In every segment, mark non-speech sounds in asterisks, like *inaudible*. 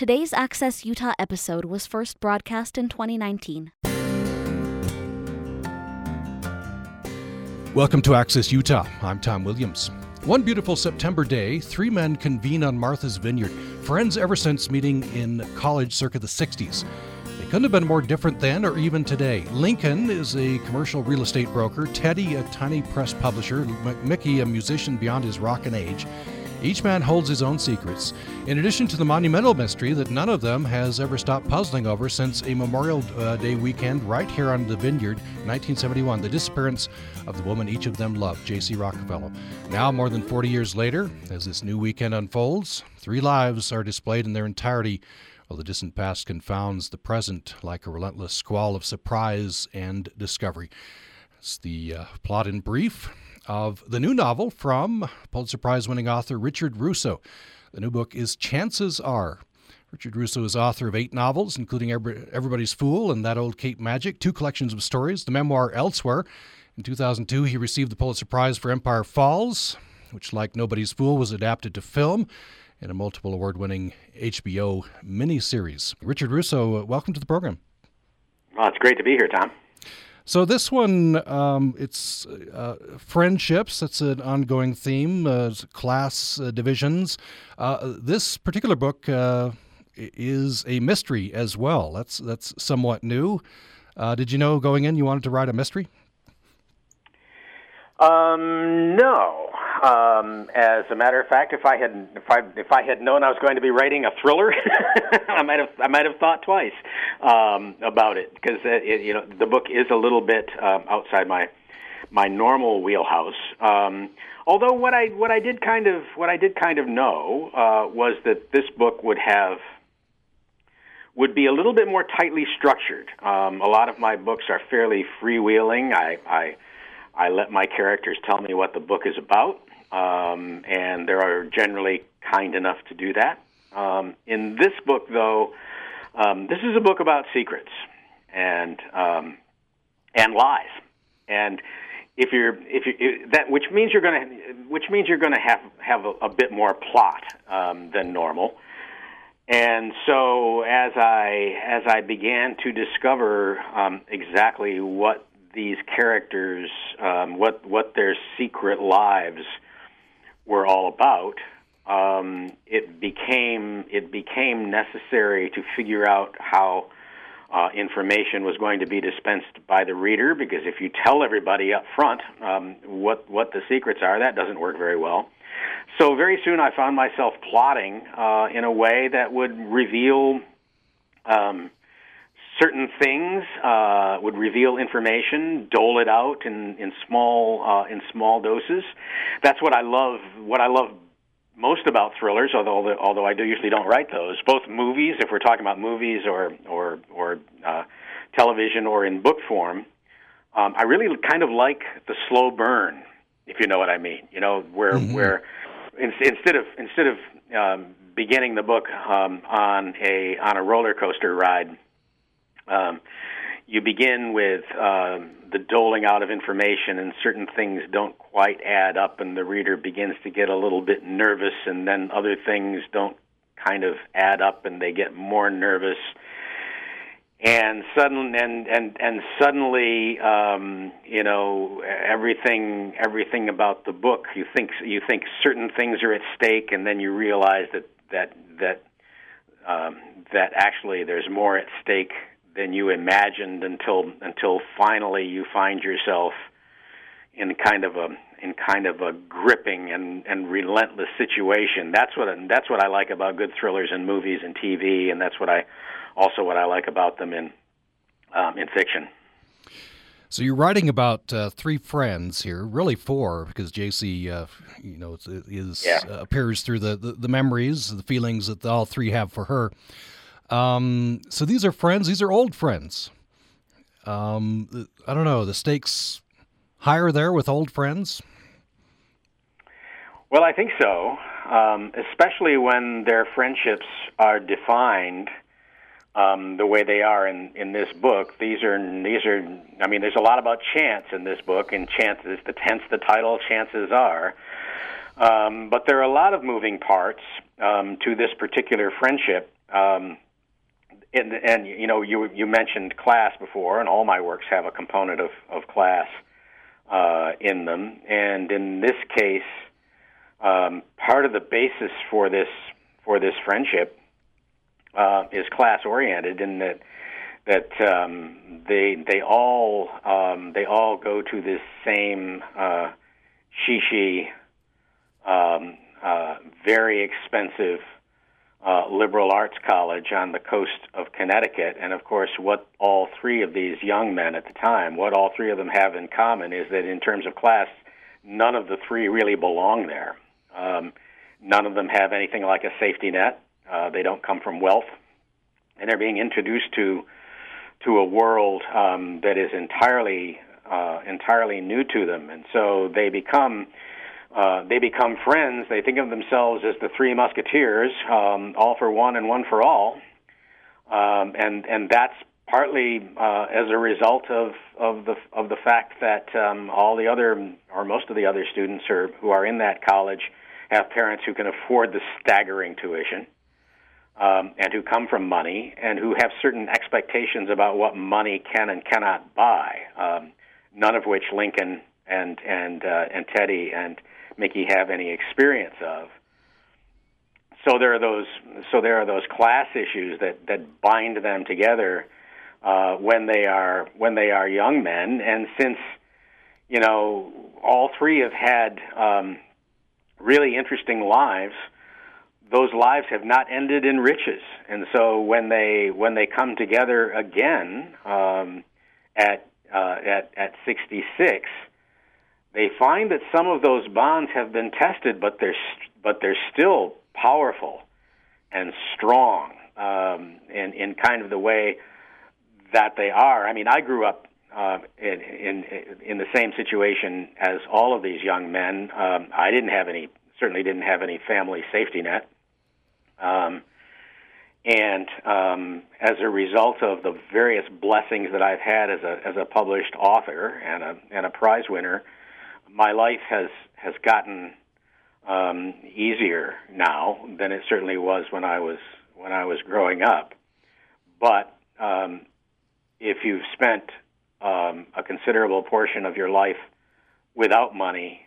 Today's Access Utah episode was first broadcast in 2019. Welcome to Access Utah. I'm Tom Williams. One beautiful September day, three men convene on Martha's Vineyard, friends ever since meeting in college circa the 60s. They couldn't have been more different then or even today. Lincoln is a commercial real estate broker, Teddy, a tiny press publisher, Mickey, a musician beyond his rockin' age. Each man holds his own secrets, in addition to the monumental mystery that none of them has ever stopped puzzling over since a Memorial uh, Day weekend right here on the vineyard, 1971, the disappearance of the woman each of them loved, Jacy Rockafellow. Now, more than 40 years later, as this new weekend unfolds, three lives are displayed in their entirety, while the distant past confounds the present like a relentless squall of surprise and discovery. It's the uh, plot in brief of the new novel from Pulitzer Prize winning author Richard Russo. The new book is Chances Are. Richard Russo is author of eight novels, including Everybody's Fool and That Old Cape Magic, two collections of stories, the memoir Elsewhere. In 2002, he received the Pulitzer Prize for Empire Falls, which, like Nobody's Fool, was adapted to film in a multiple award winning HBO miniseries. Richard Russo, welcome to the program. Well, it's great to be here, Tom. So this one, um, it's uh, friendships. That's an ongoing theme. Uh, class uh, divisions. Uh, this particular book uh, is a mystery as well. That's that's somewhat new. Uh, did you know going in you wanted to write a mystery? Um, no. Um, as a matter of fact, if I had if I if I had known I was going to be writing a thriller, *laughs* I might have I might have thought twice um, about it because it, you know the book is a little bit um, outside my my normal wheelhouse. Um, although what I what I did kind of what I did kind of know uh, was that this book would have would be a little bit more tightly structured. Um, a lot of my books are fairly freewheeling. I, I I let my characters tell me what the book is about um, and they are generally kind enough to do that. Um, in this book, though, um, this is a book about secrets and um, and lies, and if you're if you if that which means you're going to which means you're going to have have a, a, bit more plot um, than normal. And so, as I as I began to discover um, exactly what these characters, what what their secret lives were all about, um, it became it became necessary to figure out how uh, information was going to be dispensed by the reader. Because if you tell everybody up front um, what what the secrets are, that doesn't work very well. So very soon, I found myself plotting uh, in a way that would reveal. Um, certain things uh, would reveal information, dole it out in in small uh, in small doses. That's what I love. What I love most about thrillers, although although I do usually don't write those. Both movies, if we're talking about movies or or or uh, television or in book form, um, I really kind of like the slow burn, if you know what I mean. You know, where mm-hmm. where in, instead of instead of um, beginning the book um, on a on a roller coaster ride um, you begin with um, the doling out of information, and certain things don't quite add up, and the reader begins to get a little bit nervous, and then other things don't kind of add up, and they get more nervous. And suddenly, and and and suddenly, um, you know, everything everything about the book. You think you think certain things are at stake, and then you realize that that that um, that actually there's more at stake than you imagined until until finally you find yourself in kind of a in kind of a gripping and, and relentless situation. That's what that's what I like about good thrillers in movies and TV, and that's what I also what I like about them in um, in fiction. So you're writing about uh, three friends here, really four, because Jacy, uh, you know, is, yeah. uh, appears through the, the, the memories, the feelings that all three have for her. Um, so these are friends. These are old friends. Um, I don't know. The stakes higher there with old friends. Well, I think so, um, especially when their friendships are defined um, the way they are in, in this book. These are these are. I mean, there's a lot about chance in this book, and chances. The tense, the title. Chances are. Um, but there are a lot of moving parts um, to this particular friendship Um, and, and you know, you you mentioned class before, and all my works have a component of of class uh, in them. And in this case, um, part of the basis for this for this friendship uh, is class oriented in that that um, they they all um, they all go to this same uh, shishi, um, uh, very expensive uh, liberal arts college on the coast of Connecticut. And of course, what all three of these young men at the time, what all three of them have in common is that in terms of class, none of the three really belong there. Um, none of them have anything like a safety net. Uh, they don't come from wealth, and they're being introduced to to a world um, that is entirely uh, entirely new to them, and so they become uh, they become friends. They think of themselves as the three musketeers, um, all for one and one for all, um, and and that's partly uh, as a result of of the of the fact that um, all the other or most of the other students are, who are in that college have parents who can afford the staggering tuition. Um, and who come from money and who have certain expectations about what money can and cannot buy. Um, none of which Lincoln and and uh, and Teddy and Mickey have any experience of. So there are those so there are those class issues that that bind them together uh, when they are when they are young men, and since you know all three have had um, really interesting lives, those lives have not ended in riches, and so when they when they come together again um, at uh, at at 66 they find that some of those bonds have been tested, but they're but they're still powerful and strong um, in in kind of the way that they are. I mean, I grew up uh, in, in in the same situation as all of these young men. Um, I didn't have any, certainly didn't have any family safety net. Um, and um, as a result of the various blessings that I've had as a as a published author and a and a prize winner, my life has has gotten um, easier now than it certainly was when I was when I was growing up. But um, if you've spent um, a considerable portion of your life without money,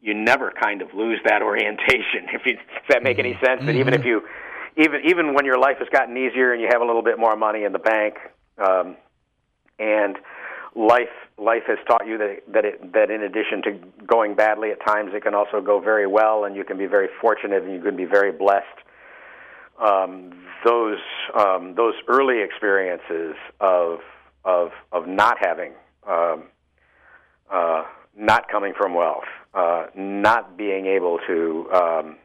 you never kind of lose that *laughs* orientation. If you, does that make any sense? That even if you, even even when your life has gotten easier and you have a little bit more money in the bank, um, and life life has taught you that that it, that in addition to going badly at times, it can also go very well, and you can be very fortunate and you can be very blessed. Um, those um, those early experiences of of of not having um, uh, not coming from wealth, uh, not being able to um,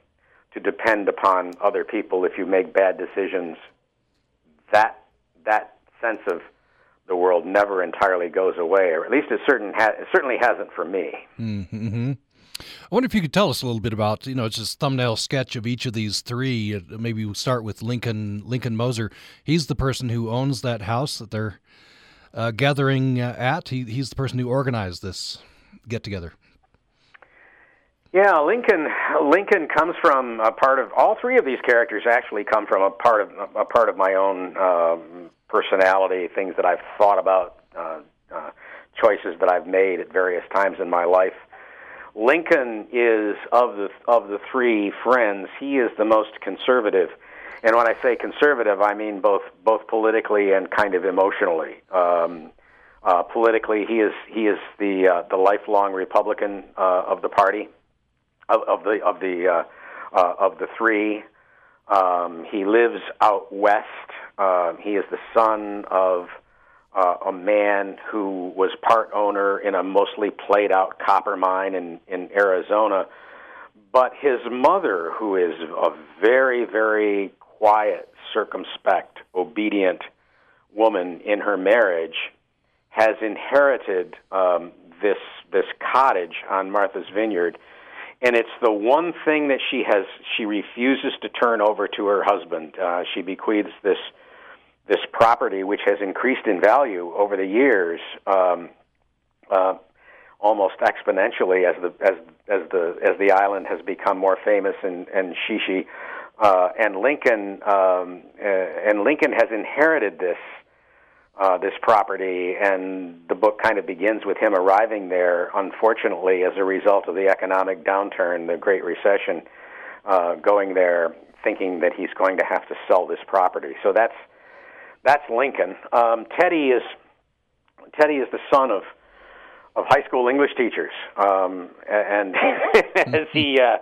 to depend upon other people if you make bad decisions. That that sense of the world never entirely goes away, or at least it certain ha- it certainly hasn't for me. Mm-hmm. I wonder if you could tell us a little bit about, you know, it's just thumbnail sketch of each of these three. Uh, maybe we'll start with Lincoln Lincoln Moser. He's the person who owns that house that they're uh, gathering uh, at. He, he's the person who organized this get together. Yeah, Lincoln. Lincoln comes from a part of all three of these characters. Actually, come from a part of a part of my own um, personality, things that I've thought about, uh, uh, choices that I've made at various times in my life. Lincoln is of the of the three friends, he is the most conservative. And when I say conservative, I mean both both politically and kind of emotionally. Um, uh, politically, he is he is the uh, the lifelong Republican uh, of the party, of, of the of the uh, uh, of the three. Um, he lives out west. Uh, he is the son of uh, a man who was part owner in a mostly played out copper mine in, in Arizona. But his mother, who is a very, very quiet, circumspect, obedient woman in her marriage, has inherited um, this this cottage on Martha's Vineyard and it's the one thing that she has she refuses to turn over to her husband. Uh, she bequeaths this this property, which has increased in value over the years, um, uh, almost exponentially as the as as the as the island has become more famous and and shishi uh, and Lincoln um, uh, and Lincoln has inherited this uh, this property, and the book kind of begins with him arriving there, unfortunately, as a result of the economic downturn, the Great Recession, uh, going there thinking that he's going to have to sell this property. So that's that's Lincoln. Um, Teddy is Teddy is the son of of high school English teachers, um, and *laughs* as he uh,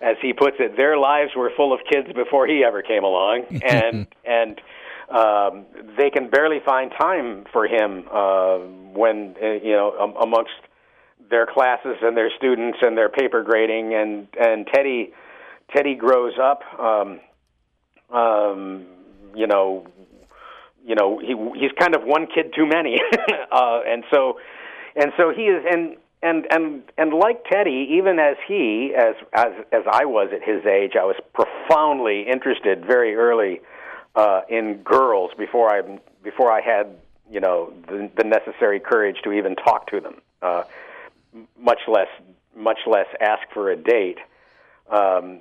as he puts it, their lives were full of kids before he ever came along, *laughs* and and um, they can barely find time for him uh, when uh, you know um, amongst their classes and their students and their paper grading and and Teddy Teddy grows up um, um, you know you know he he's kind of one kid too many. *laughs* Uh, and so and so he is and and and and like Teddy, even as he as as as I was at his age, I was profoundly interested very early uh, in girls before I before I had you know the, the necessary courage to even talk to them, uh, much less much less ask for a date. Um,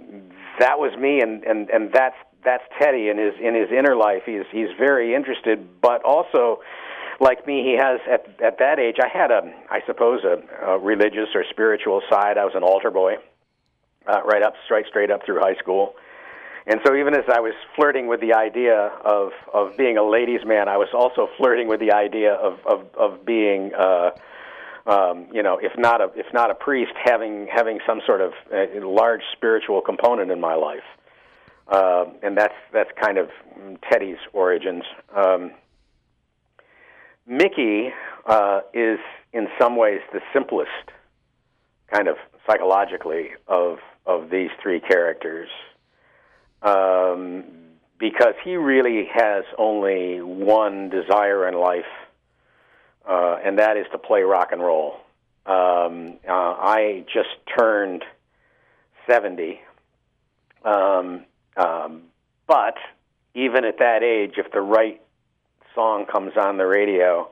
that was me, and and and that's that's Teddy in his in his inner life. He's he's very interested, but also like me, he has at at that age. I had a, I suppose, a, a religious or spiritual side. I was an altar boy, uh, right up, straight straight up through high school. And so, even as I was flirting with the idea of of being a ladies' man, I was also flirting with the idea of of of being, uh, um, you know, if not a if not a priest, having having some sort of uh, large spiritual component in my life. Uh, and that's that's kind of Teddy's origins. Um, Mickey uh, is, in some ways, the simplest, kind of psychologically, of of these three characters, um, because he really has only one desire in life, uh, and that is to play rock and roll. Um, uh, I just turned seventy, um, um, but even at that age, if the right song comes on the radio,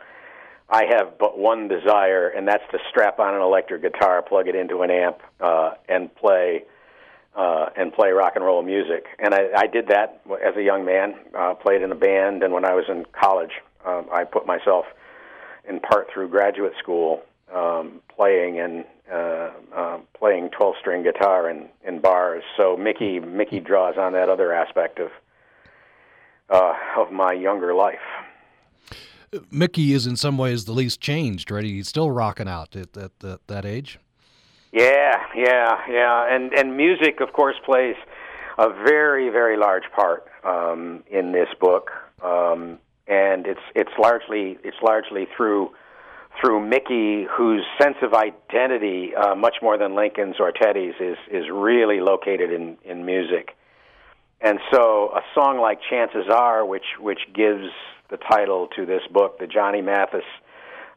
I have but one desire, and that's to strap on an electric guitar, plug it into an amp, uh, and play uh, and play rock and roll music. And I, I did that as a young man. Uh, played in a band, and when I was in college, um, I put myself in part through graduate school um, playing and uh, uh, playing 12-string guitar in, in bars. So Mickey Mickey draws on that other aspect of uh, of my younger life. Mickey is in some ways the least changed, right? He's still rocking out at, at, at that age. Yeah, yeah, yeah, and and music, of course, plays a very, very large part um, in this book, um, and it's it's largely it's largely through through Mickey, whose sense of identity, uh, much more than Lincoln's or Teddy's, is is really located in in music. And so, a song like "Chances Are," which which gives the title to this book, the Johnny Mathis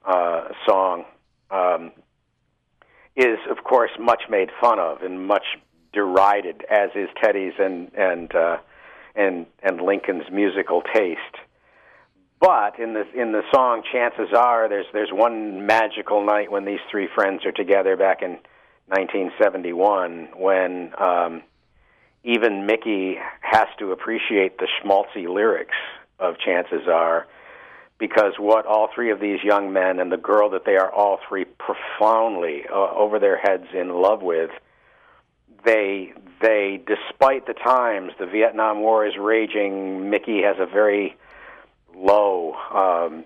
uh, song, um, is of course much made fun of and much derided, as is Teddy's and and uh, and and Lincoln's musical taste. But in the in the song, chances are there's there's one magical night when these three friends are together back in 1971 when um, even Mickey has to appreciate the schmaltzy lyrics of chances are because what all three of these young men and the girl that they are all three profoundly uh, over their heads in love with they they despite the times the Vietnam War is raging. Mickey has a very low um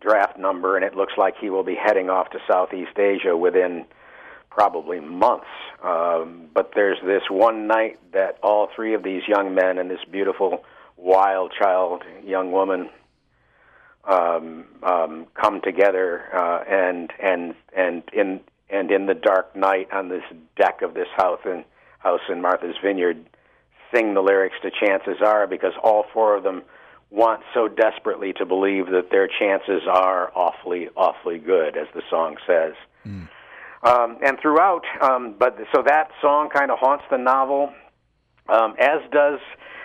draft number and it looks like he will be heading off to Southeast Asia within probably months. Um but there's this one night that all three of these young men and this beautiful wild child, young woman, um, um, come together uh, and and and in and in the dark night on this deck of this house in house in Martha's Vineyard, sing the lyrics to "Chances Are" because all four of them want so desperately to believe that their chances are awfully awfully good, as the song says. Mm. Um, and throughout, um, but so that song kind of haunts the novel, um, as does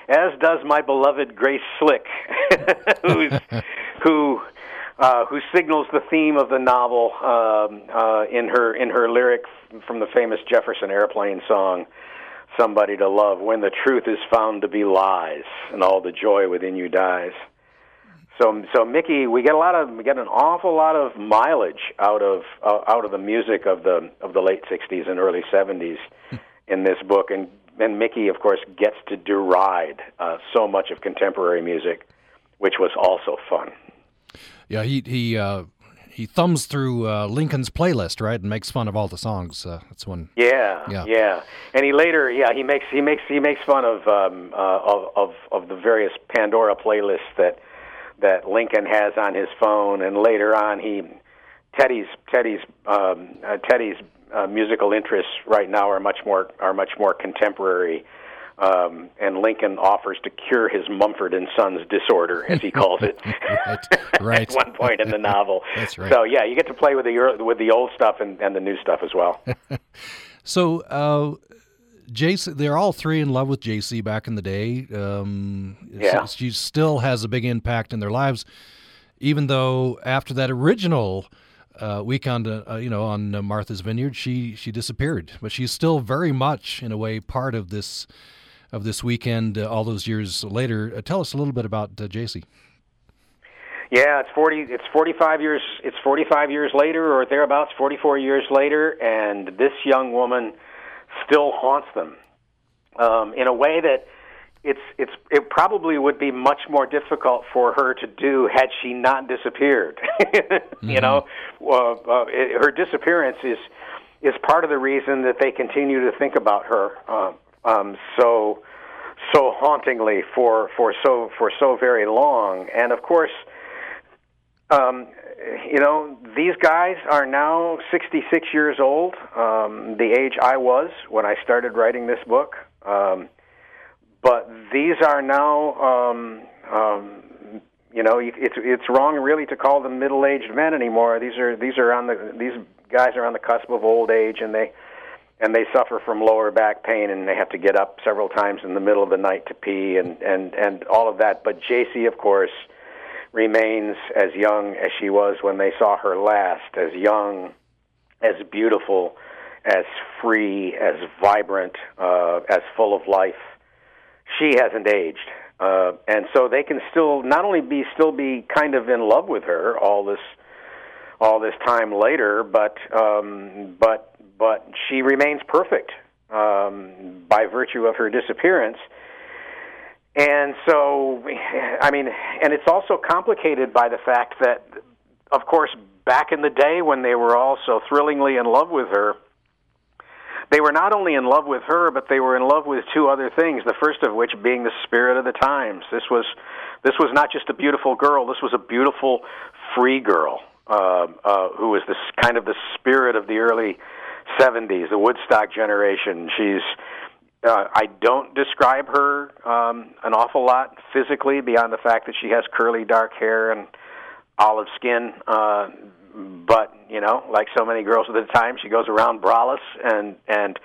as does my beloved Grace Slick, *laughs* who's, who uh, who signals the theme of the novel um, uh, in her in her lyric from the famous Jefferson Airplane song. somebody to love when the truth is found to be lies and all the joy within you dies. So, so Mickey, we get a lot of we get an awful lot of mileage out of uh, out of the music of the of the late '60s and early '70s *laughs* in this book, and and Mickey, of course, gets to deride uh, so much of contemporary music, which was also fun. Yeah, he he uh, he thumbs through uh, Lincoln's playlist, right, and makes fun of all the songs. Uh, that's one. Yeah, yeah, yeah, and he later, yeah, he makes he makes he makes fun of um, uh, of, of of the various Pandora playlists that that Lincoln has on his phone, and later on, he Teddy's Teddy's um, uh, Teddy's uh, musical interests right now are much more are much more contemporary. Um, and Lincoln offers to cure his Mumford and Sons disorder, as he calls it, *laughs* right, right. *laughs* at one point in the novel. *laughs* That's right. So yeah, you get to play with the with the old stuff and, and the new stuff as well. so uh, Jacy, they're all three in love with Jacy back in the day. Um, yeah. She still has a big impact in their lives, even though after that original uh, week on, uh, you know, on uh, Martha's Vineyard, she she disappeared. But she's still very much, in a way, part of this of this weekend. Uh, all those years later, uh, tell us a little bit about uh, Jacy. Yeah, it's forty. It's forty-five years. It's forty-five years later, or thereabouts. Forty-four years later, and this young woman still haunts them um, in a way that it's it's it probably would be much more difficult for her to do had she not disappeared. mm-hmm. *laughs* You know, uh, uh, it, her disappearance is is part of the reason that they continue to think about her uh, um, so so hauntingly for for so for so very long. And of course, um, you know, these guys are now 66 years old, um, the age I was when I started writing this book. Um, but these are now, um, um, you know, it's it's wrong really to call them middle-aged men anymore. These are these are on the these guys are on the cusp of old age, and they and they suffer from lower back pain, and they have to get up several times in the middle of the night to pee, and and and all of that. But Jacy, of course remains as young as she was when they saw her last, as young, as beautiful, as free, as vibrant, uh, as full of life. She hasn't aged. Uh, and so they can still not only be still be kind of in love with her all this all this time later, but um, but but she remains perfect um, by virtue of her disappearance. And so, I mean, and it's also complicated by the fact that, of course, back in the day when they were all so thrillingly in love with her, they were not only in love with her, but they were in love with two other things. The first of which being the spirit of the times. This was, this was not just a beautiful girl. This was a beautiful, free girl uh, uh, who was this kind of the spirit of the early '70s, the Woodstock generation. She's uh, I don't describe her um, an awful lot physically, beyond the fact that she has curly dark hair and olive skin. Uh, but you know, like so many girls at the time, she goes around braless and and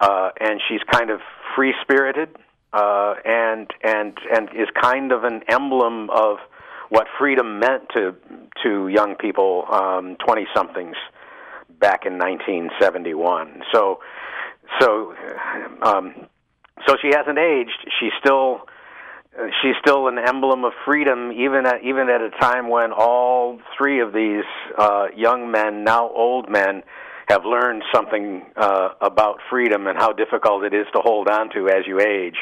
uh, and she's kind of free spirited uh, and and and is kind of an emblem of what freedom meant to to young people, um, twenty somethings back in 1971. So so um, so she hasn't aged. She's still she's still an emblem of freedom, even at even at a time when all three of these uh, young men, now old men, have learned something uh, about freedom and how difficult it is to hold on to as you age.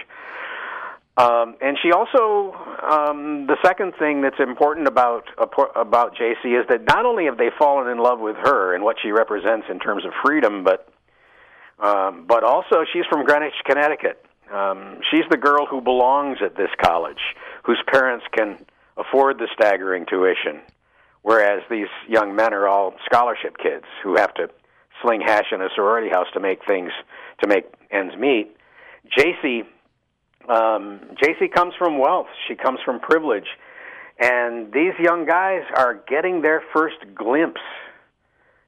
Um, and she also, um, the second thing that's important about about Jacy is that not only have they fallen in love with her and what she represents in terms of freedom, but um, but also, she's from Greenwich, Connecticut. Um, she's the girl who belongs at this college, whose parents can afford the staggering tuition, whereas these young men are all scholarship kids who have to sling hash in a sorority house to make things to make ends meet. Jacy, um, Jacy comes from wealth. She comes from privilege, and these young guys are getting their first glimpse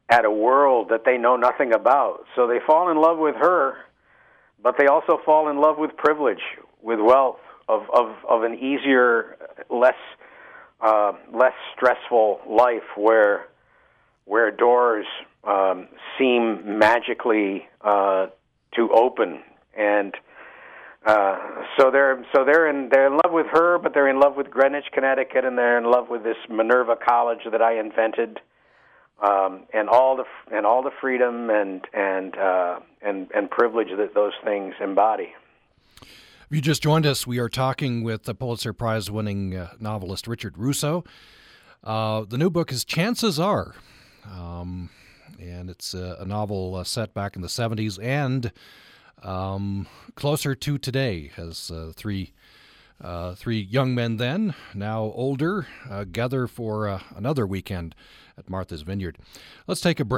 at a world that they know nothing about. So they fall in love with her, but they also fall in love with privilege, with wealth, of of, of an easier, less uh, less stressful life where where doors um, seem magically uh, to open and uh, so they're so they're in they're in love with her, but they're in love with Greenwich, Connecticut, and they're in love with this Minerva College that I invented, um, and all the and all the freedom and and uh, and and privilege that those things embody. If you just joined us, we are talking with the Pulitzer Prize winning uh, novelist Richard Russo. Uh, the new book is Chances Are, um, and it's a, a novel uh, set back in the 70s and um, closer to today, as uh, three uh, three young men then, now older, uh, gather for uh, another weekend at Martha's Vineyard. Let's take a break.